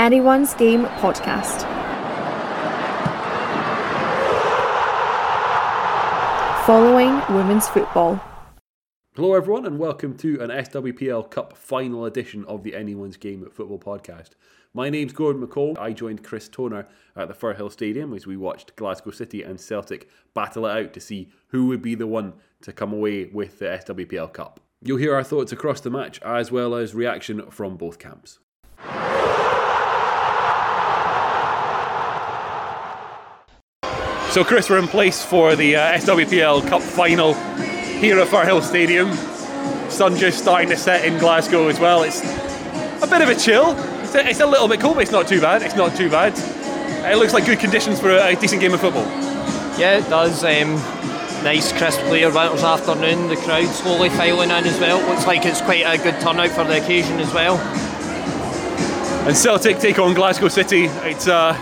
Anyone's Game podcast. Following women's football. Hello, everyone, and welcome to an SWPL Cup final edition of the Anyone's Game Football podcast. My name's Gordon McCall. I joined Chris Toner at the Firhill Stadium as we watched Glasgow City and Celtic battle it out to see who would be the one to come away with the SWPL Cup. You'll hear our thoughts across the match as well as reaction from both camps. So, Chris, we're in place for the uh, SWPL Cup final here at Firhill Stadium. Sun just starting to set in Glasgow as well. It's a bit of a chill. It's a, it's a little bit cold, but it's not too bad. It's not too bad. It looks like good conditions for a, a decent game of football. Yeah, it does. Um, nice crisp clear winter's afternoon. The crowd slowly filing in as well. Looks like it's quite a good turnout for the occasion as well. And Celtic take on Glasgow City. It's uh,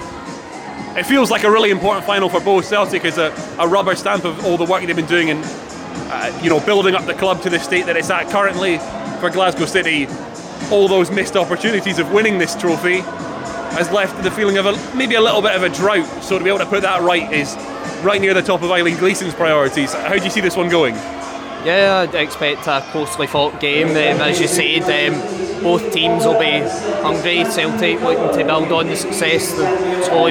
it feels like a really important final for both. Celtic is a, a rubber stamp of all the work they've been doing and uh, you know building up the club to the state that it's at currently. For Glasgow City, all those missed opportunities of winning this trophy has left the feeling of a, maybe a little bit of a drought. So to be able to put that right is right near the top of Eileen Gleeson's priorities. How do you see this one going? Yeah, I'd expect a closely fought game. Um, as you said, um, both teams will be hungry. Celtic looking to build on the success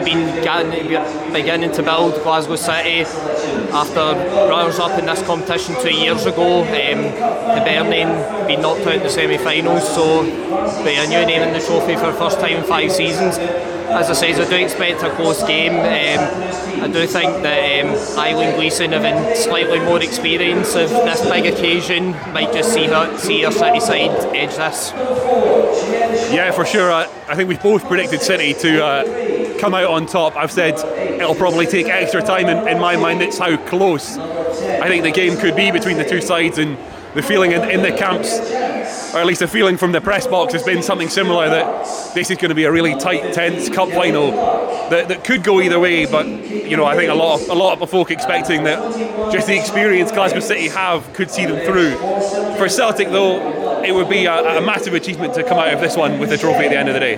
they've been beginning to build. Glasgow City, after runners up in this competition two years ago, um, the Burning being knocked out in the semi-finals, so be a new in the trophy for the first time in five seasons. As I say, I do expect a close game. Um, I do think that um, Eileen Gleeson, having slightly more experience of this big occasion, might just see her see her City side edge this. Yeah, for sure. I, I think we've both predicted City to uh, come out on top. I've said it'll probably take extra time. In, in my mind, it's how close I think the game could be between the two sides, and the feeling in, in the camps or at least the feeling from the press box has been something similar that this is going to be a really tight, tense cup final that, that could go either way. But you know, I think a lot of a lot of folk expecting that just the experience Glasgow City have could see them through. For Celtic, though, it would be a, a massive achievement to come out of this one with a trophy at the end of the day.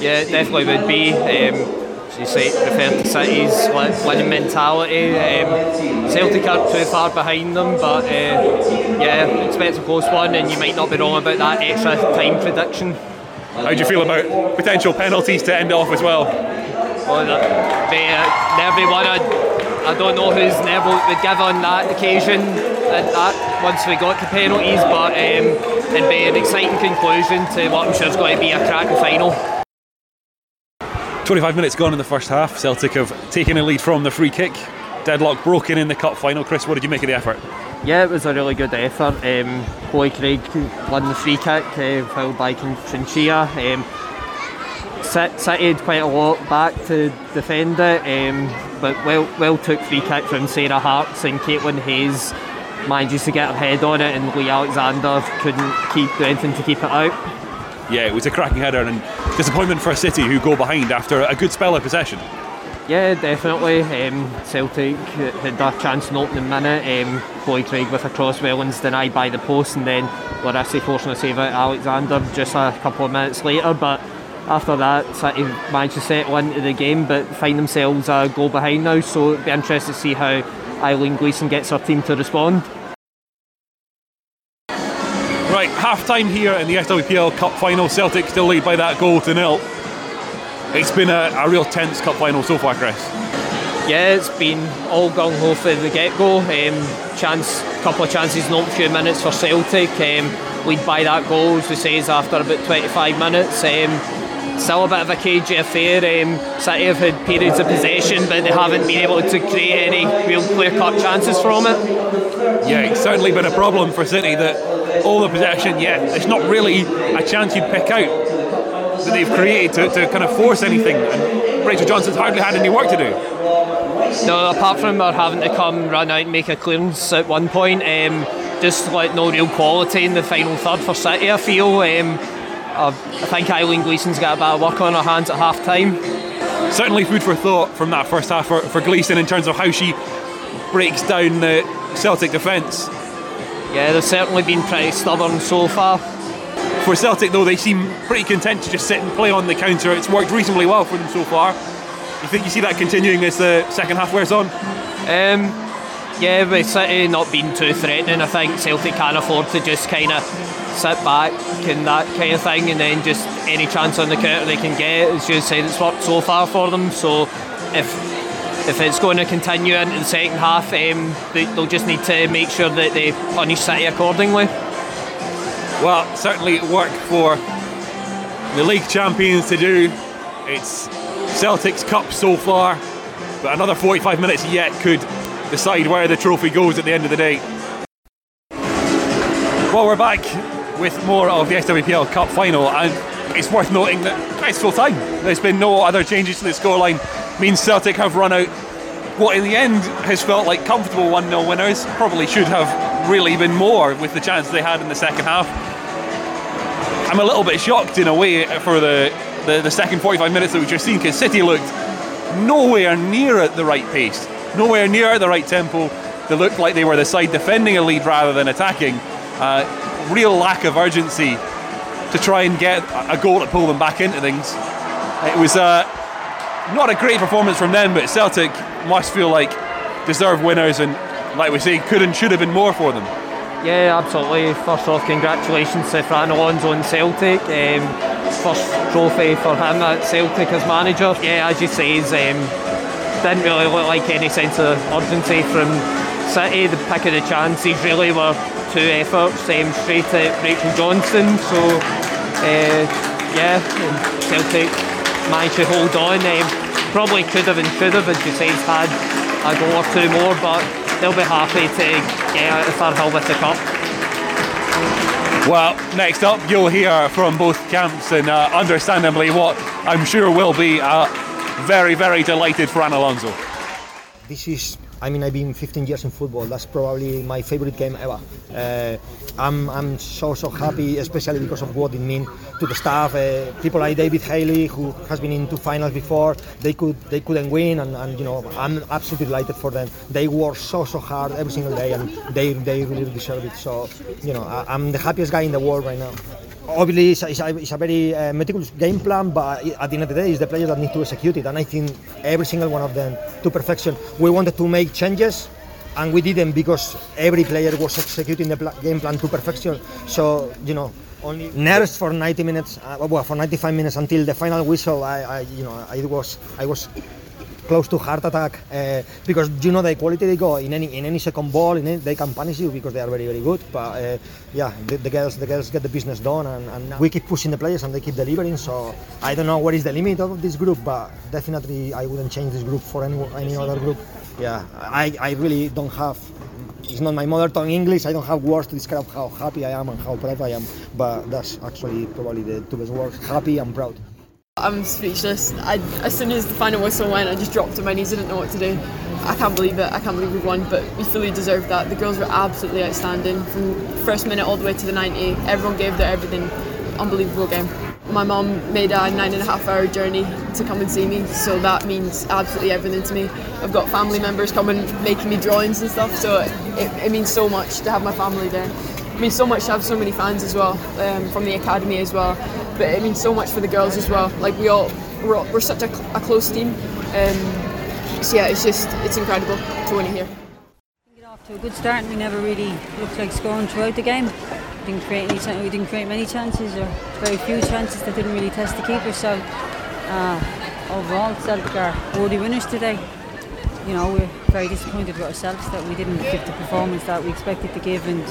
Yeah, it definitely would be. Um, you say, referred to City's winning mentality. Um, Celtic aren't too far behind them, but uh, yeah, expect a close one, and you might not be wrong about that extra time prediction. How do you feel about potential penalties to end off as well? Well, the, uh, I, I don't know who's nerve would give on that occasion. At that once we got to penalties, but um, it'd be an exciting conclusion to what I'm sure is going to be a cracking final. 25 minutes gone in the first half. Celtic have taken a lead from the free kick. Deadlock broken in the cup final. Chris, what did you make of the effort? Yeah, it was a really good effort. Um, Chloe Craig won the free kick, uh, followed by Trinchia. Um, City had quite a lot back to defend it, um, but well, well took free kick from Sarah Harts and Caitlin Hayes manages to get her head on it, and Lee Alexander couldn't keep do anything to keep it out yeah, it was a cracking header and disappointment for a City who go behind after a good spell of possession. Yeah, definitely. Um, Celtic had a chance not in the opening minute. Um, Chloe Craig with a cross Wellings denied by the post, and then Larisa forcing a save out Alexander just a couple of minutes later. But after that, City managed to settle into the game, but find themselves a goal behind now. So it'd be interesting to see how Eileen Gleeson gets her team to respond. Half time here in the SWPL Cup final. Celtic still lead by that goal to nil. It's been a, a real tense cup final so far, Chris. Yeah, it's been all gung ho for the get go. Um, chance, couple of chances in a few minutes for Celtic. Um, lead by that goal, as we say, after about 25 minutes. Um, still a bit of a cagey affair. Um, City have had periods of possession, but they haven't been able to create any real clear cut chances from it. Yeah, it's certainly been a problem for City that all the possession, yet it's not really a chance you'd pick out that they've created to, to kind of force anything. And Rachel Johnson's hardly had any work to do. No, apart from her having to come run out and make a clearance at one point, um, just like no real quality in the final third for City, I feel. Um, I think Eileen Gleeson's got a bit of work on her hands at half time. Certainly, food for thought from that first half for, for Gleeson in terms of how she breaks down the Celtic defence yeah, they've certainly been pretty stubborn so far. For Celtic, though, they seem pretty content to just sit and play on the counter. It's worked reasonably well for them so far. You think you see that continuing as the second half wears on? Um, yeah, with City not being too threatening, I think Celtic can afford to just kind of sit back and that kind of thing, and then just any chance on the counter they can get. As you said, it's worked so far for them. So if if it's going to continue into the second half, um, they, will just need to make sure that they punish City accordingly. Well, certainly work for the league champions to do. It's Celtic's cup so far, but another 45 minutes yet could decide where the trophy goes at the end of the day. Well, we're back with more of the SWPL Cup final, and it's worth noting that it's full time. There's been no other changes to the scoreline. Means Celtic have run out what in the end has felt like comfortable 1 0 winners. Probably should have really been more with the chance they had in the second half. I'm a little bit shocked in a way for the, the, the second 45 minutes that we've just seen because City looked nowhere near at the right pace, nowhere near at the right tempo. They looked like they were the side defending a lead rather than attacking. Uh, real lack of urgency to try and get a goal to pull them back into things. It was uh, not a great performance from them, but Celtic must feel like deserved winners and, like we say, could and should have been more for them. Yeah, absolutely. First off, congratulations to Fran Alonso and Celtic. Um, first trophy for him at Celtic as manager. Yeah, as you say, um, didn't really look like any sense of urgency from City. The pick of the chances really were two efforts um, straight at Rachel Johnston. So, uh, yeah, Celtic managed to hold on. Um, probably could have and should have, as you say, had a goal or two more, but they'll be happy to get out of Firhill with the cup. Well, next up, you'll hear from both camps, and uh, understandably, what I'm sure will be a very, very delighted Fran Alonso. This is I mean, I've been 15 years in football. That's probably my favorite game ever. Uh, I'm, I'm so so happy, especially because of what it means to the staff. Uh, people like David Haley, who has been in two finals before, they could they couldn't win, and, and you know I'm absolutely delighted for them. They work so so hard every single day, and they they really deserve it. So you know I, I'm the happiest guy in the world right now obviously it's a, it's a, it's a very uh, meticulous game plan, but at the end of the day, it's the players that need to execute it. And I think every single one of them to perfection. We wanted to make changes, and we didn't because every player was executing the pl- game plan to perfection. So you know, only nerves for 90 minutes, uh, well, for 95 minutes until the final whistle. I, I you know, I was I was close to heart attack uh, because you know the quality they go in any in any second ball in any, they can punish you because they are very very good but uh, yeah the, the, girls the girls get the business done and, and, we keep pushing the players and they keep delivering so I don't know what is the limit of this group but definitely I wouldn't change this group for any any other group yeah I, I really don't have it's not my mother tongue English. I don't have words to describe how happy I am and how proud I am. But that's actually probably the two best words: happy and proud. I'm speechless. I, as soon as the final whistle went, I just dropped to my knees. I didn't know what to do. I can't believe it. I can't believe we won, but we fully deserved that. The girls were absolutely outstanding from first minute all the way to the 90. Everyone gave their everything. Unbelievable game. My mum made a nine and a half hour journey to come and see me, so that means absolutely everything to me. I've got family members coming, making me drawings and stuff, so it, it means so much to have my family there. It means so much to have so many fans as well um, from the academy as well but it means so much for the girls as well. Like we all, we're, all, we're such a, a, close team. Um, so yeah, it's just it's incredible to win it here. Get off to a good start, and we never really looked like scoring throughout the game. We didn't create any. We didn't create many chances, or very few chances that didn't really test the keeper. So uh, overall, Celtic are worthy winners today. You know, we're very disappointed with ourselves that we didn't give the performance that we expected to give, and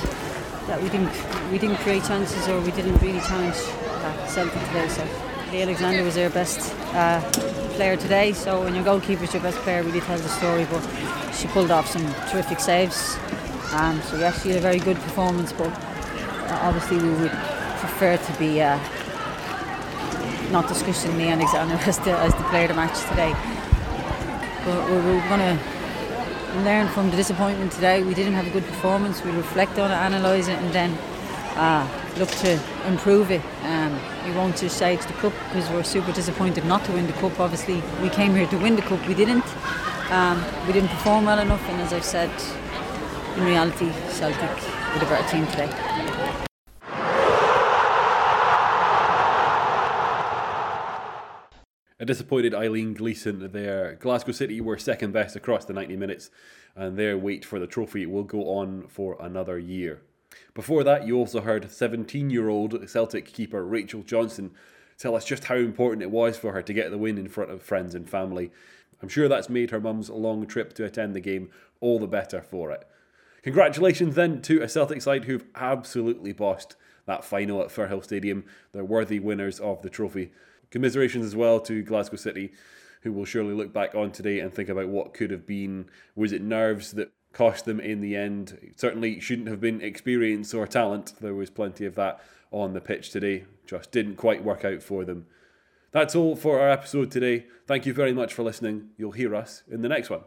that we didn't we didn't create chances or we didn't really challenge uh, Celtic today. So Lee Alexander was their best uh, player today. So when your goalkeeper is your best player, really tells the story. But she pulled off some terrific saves. Um, so yes, she had a very good performance. But uh, obviously we would prefer to be uh, not discussing Lee Alexander as the as the player of the match today. But we're, we're going to learn from the disappointment today. We didn't have a good performance. We reflect on it, analyse it, and then uh, look to improve it. Um, we won't just say it's the cup because we're super disappointed not to win the cup. Obviously, we came here to win the cup. We didn't. Um, we didn't perform well enough, and as I've said, in reality, Celtic were the better team today. Disappointed Eileen Gleeson there. Glasgow City were second best across the 90 minutes, and their wait for the trophy will go on for another year. Before that, you also heard 17 year old Celtic keeper Rachel Johnson tell us just how important it was for her to get the win in front of friends and family. I'm sure that's made her mum's long trip to attend the game all the better for it. Congratulations then to a Celtic side who've absolutely bossed that final at Firhill Stadium. They're worthy winners of the trophy. Commiserations as well to Glasgow City, who will surely look back on today and think about what could have been. Was it nerves that cost them in the end? It certainly shouldn't have been experience or talent. There was plenty of that on the pitch today. Just didn't quite work out for them. That's all for our episode today. Thank you very much for listening. You'll hear us in the next one.